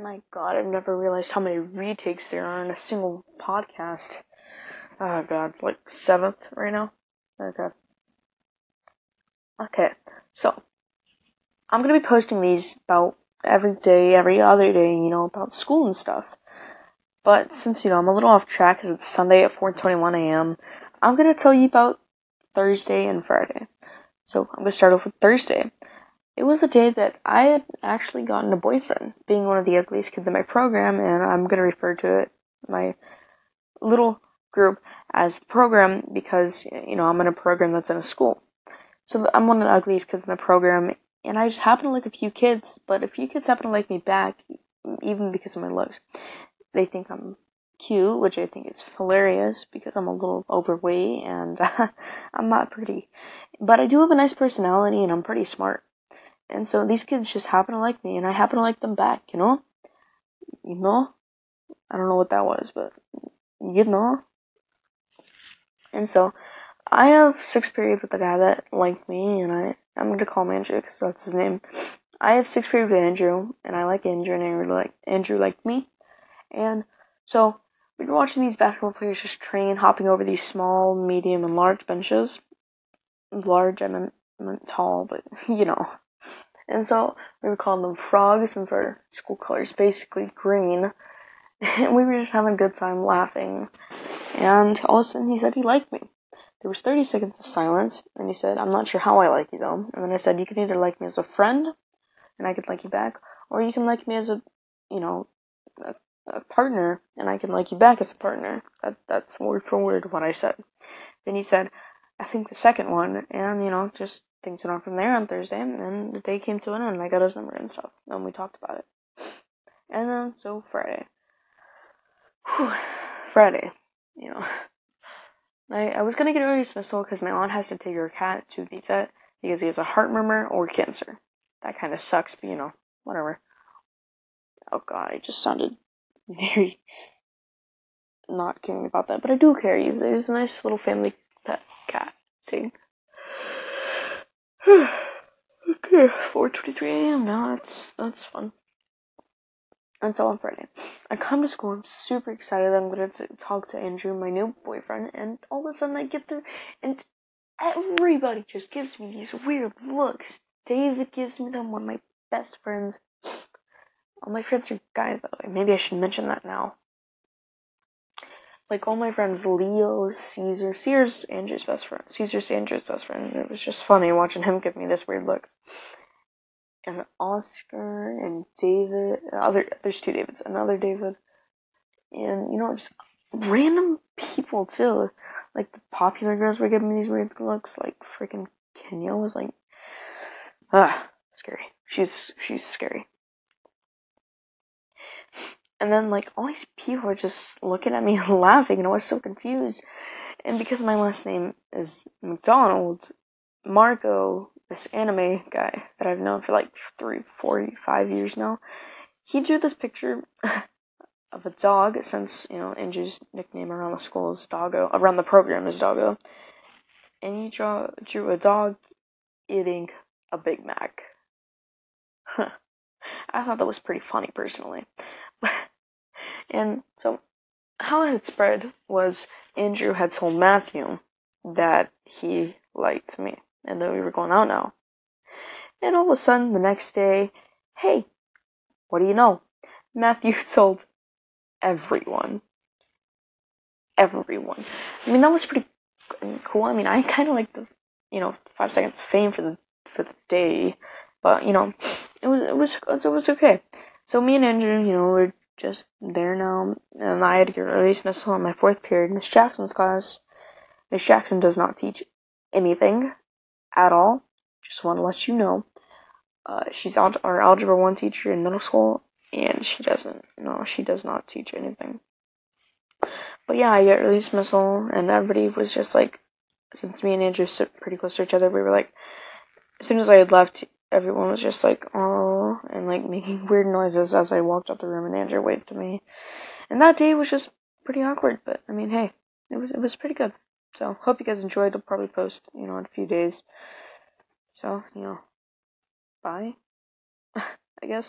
My god, I've never realized how many retakes there are in a single podcast. Oh god, like seventh right now? Oh, okay. Okay, so I'm gonna be posting these about every day, every other day, you know, about school and stuff. But since you know I'm a little off track because it's Sunday at 4:21 a.m., I'm gonna tell you about Thursday and Friday. So I'm gonna start off with Thursday. It was the day that I had actually gotten a boyfriend, being one of the ugliest kids in my program, and I'm gonna refer to it my little group as the program because you know I'm in a program that's in a school. So I'm one of the ugliest kids in the program, and I just happen to like a few kids, but a few kids happen to like me back, even because of my looks. They think I'm cute, which I think is hilarious because I'm a little overweight and I'm not pretty. But I do have a nice personality and I'm pretty smart. And so these kids just happen to like me and I happen to like them back, you know? You know? I don't know what that was, but you know? And so I have sixth period with the guy that liked me and I, I'm gonna call him Andrew because that's his name. I have sixth period with Andrew and I like Andrew and Andrew like Andrew liked me. And so we were watching these basketball players just train, hopping over these small, medium, and large benches. Large, I meant, I meant tall, but you know. And so we were calling them frogs since our school color is basically green. And we were just having a good time laughing. And all of a sudden he said he liked me. There was 30 seconds of silence, and he said, I'm not sure how I like you though. And then I said, you can either like me as a friend, and I could like you back, or you can like me as a, you know, a, a partner, and I can like you back as a partner. That, that's word for word what I said. Then he said, I think the second one, and you know, just things went on from there on Thursday, and then the day came to an end, I got his number and stuff, and we talked about it. And then, so Friday. Whew. Friday, you know. I, I was gonna get early dismissal because my aunt has to take her cat to the vet because he has a heart murmur or cancer. That kind of sucks, but you know, whatever. Oh god, I just sounded very not caring about that, but I do care. He's, he's a nice little family pet cat thing. okay, 4:23 a.m. now. That's that's fun. And so on Friday, I come to school. I'm super excited. I'm gonna t- talk to Andrew, my new boyfriend, and all of a sudden I get there, and everybody just gives me these weird looks. David gives me them. One of my best friends. All my friends are guys, by the way. Maybe I should mention that now. Like all my friends, Leo, Caesar, Caesar's Andrew's best friend. Caesar's Andrew's best friend. It was just funny watching him give me this weird look. And Oscar and David, other there's two Davids, another David, and you know just random people too. Like the popular girls were giving me these weird looks. Like freaking Kenya was like, ah, scary. She's she's scary. And then like all these people were just looking at me and laughing, and I was so confused. And because my last name is McDonald, Marco, this anime guy that I've known for like three, four, five years now, he drew this picture of a dog since, you know, Andrew's nickname around the school is Doggo, around the program is Doggo. And he draw, drew a dog eating a Big Mac. I thought that was pretty funny personally. And so, how it had spread was Andrew had told Matthew that he liked me and that we were going out now. And all of a sudden, the next day, hey, what do you know? Matthew told everyone. Everyone. I mean, that was pretty cool. I mean, I kind of like the, you know, five seconds of fame for the for the day, but you know, it was it was it was okay. So me and Andrew, you know, we're just there now, and I had to get early dismissal in my fourth period. Miss Jackson's class. Miss Jackson does not teach anything at all. Just want to let you know. Uh, she's our algebra one teacher in middle school, and she doesn't. No, she does not teach anything. But yeah, I get early dismissal, and everybody was just like, since me and Andrew sit pretty close to each other, we were like, as soon as I had left, everyone was just like, oh, and like making weird noises as I walked out the room, and Andrew waved to me. And that day was just pretty awkward, but I mean, hey, it was it was pretty good. So hope you guys enjoyed. I'll probably post, you know, in a few days. So you know, bye. I guess.